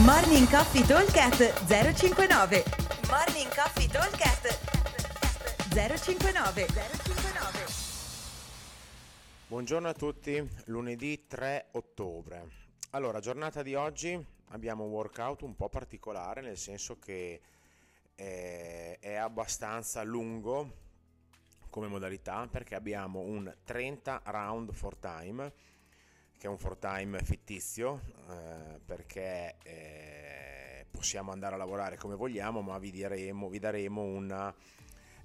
Morning Coffee Talkcast 059 Morning Coffee Talkcast 059 059 Buongiorno a tutti, lunedì 3 ottobre. Allora, giornata di oggi abbiamo un workout un po' particolare, nel senso che è, è abbastanza lungo come modalità perché abbiamo un 30 round for time che è un for time fittizio eh, perché eh, possiamo andare a lavorare come vogliamo ma vi, diremo, vi daremo una,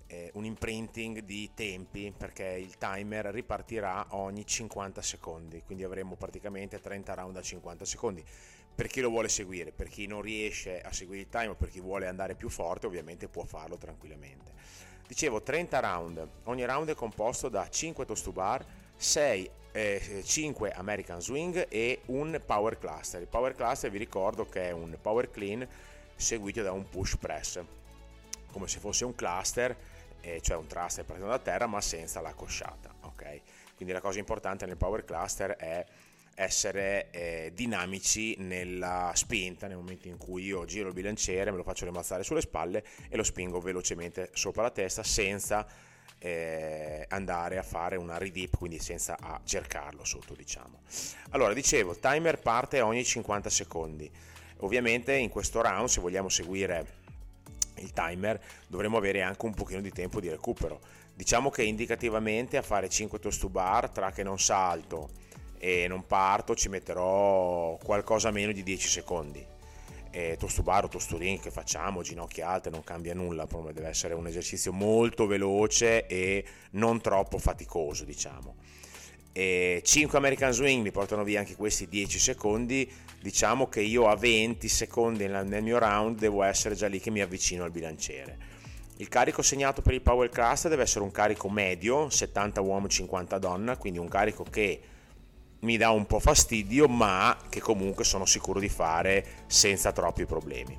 eh, un imprinting di tempi perché il timer ripartirà ogni 50 secondi. Quindi avremo praticamente 30 round a 50 secondi. Per chi lo vuole seguire per chi non riesce a seguire il timer per chi vuole andare più forte ovviamente può farlo tranquillamente. Dicevo 30 round. Ogni round è composto da 5 toast to bar 6 eh, 5 American Swing e un Power Cluster. Il Power Cluster vi ricordo che è un Power Clean seguito da un Push Press, come se fosse un cluster, eh, cioè un thruster partendo da terra ma senza la cosciata. Okay? Quindi la cosa importante nel Power Cluster è essere eh, dinamici nella spinta nel momento in cui io giro il bilanciere, me lo faccio rimbalzare sulle spalle e lo spingo velocemente sopra la testa senza eh, andare a fare una redip, quindi senza a cercarlo sotto, diciamo. Allora, dicevo, il timer parte ogni 50 secondi. Ovviamente in questo round, se vogliamo seguire il timer, dovremo avere anche un pochino di tempo di recupero. Diciamo che indicativamente a fare 5 toast to bar, tra che non salto e non parto, ci metterò qualcosa meno di 10 secondi eh, tosto bar o tosto ring che facciamo, ginocchia alte, non cambia nulla, proprio deve essere un esercizio molto veloce e non troppo faticoso, diciamo. E 5 American Swing mi portano via anche questi 10 secondi, diciamo che io a 20 secondi nel mio round devo essere già lì che mi avvicino al bilanciere. Il carico segnato per il Power Cluster deve essere un carico medio, 70 uomo, 50 donna, quindi un carico che mi dà un po' fastidio, ma che comunque sono sicuro di fare senza troppi problemi.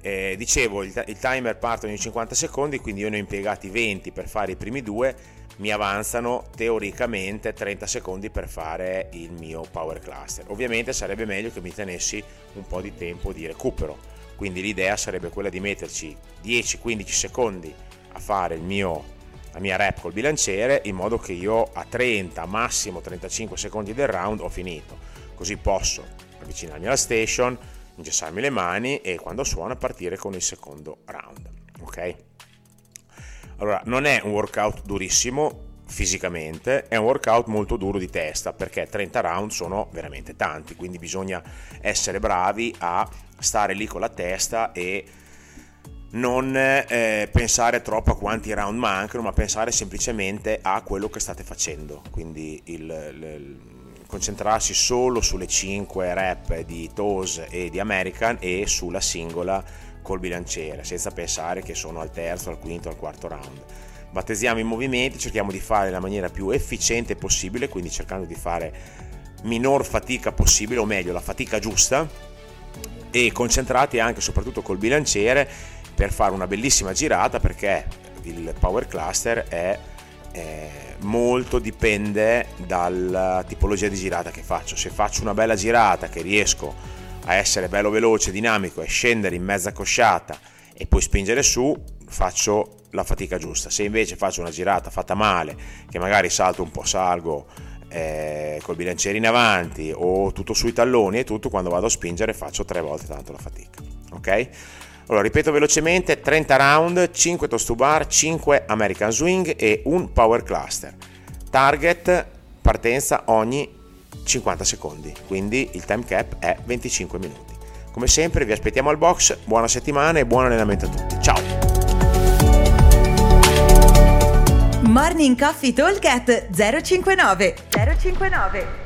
Eh, dicevo, il, il, timer parte ogni 50 secondi, quindi io ne ho impiegati 20 per fare i primi due, mi avanzano teoricamente 30 secondi per fare il mio power cluster. Ovviamente sarebbe meglio che mi tenessi un po' di tempo di recupero, quindi l'idea sarebbe quella di metterci 10-15 secondi a fare il mio la mia rep col bilanciere in modo che io a 30, massimo 35 secondi del round ho finito. Così posso avvicinarmi alla station, ingessarmi le mani e quando suona partire con il secondo round. Ok? Allora, non è un workout durissimo fisicamente, è un workout molto duro di testa perché 30 round sono veramente tanti, quindi bisogna essere bravi a stare lì con la testa e non eh, pensare troppo a quanti round mancano, ma pensare semplicemente a quello che state facendo. Quindi il, il, concentrarsi solo sulle 5 rep di Toes e di American e sulla singola col bilanciere, senza pensare che sono al terzo, al quinto, al quarto round. Battesiamo i movimenti, cerchiamo di fare nella maniera più efficiente possibile, quindi cercando di fare minor fatica possibile, o meglio la fatica giusta, e concentrati anche soprattutto col bilanciere per fare una bellissima girata perché il power cluster è, molto dipende dalla tipologia di girata che faccio. Se faccio una bella girata che riesco a essere bello veloce dinamico e scendere in mezza cosciata e poi spingere su faccio la fatica giusta. Se invece faccio una girata fatta male che magari salto un po' salgo eh, col bilanciere in avanti o tutto sui talloni e tutto quando vado a spingere faccio tre volte tanto la fatica ok allora, ripeto velocemente, 30 round, 5 toast to bar, 5 American Swing e un Power Cluster. Target partenza ogni 50 secondi, quindi il time cap è 25 minuti. Come sempre vi aspettiamo al box, buona settimana e buon allenamento a tutti. Ciao! Morning Coffee Talk 059 059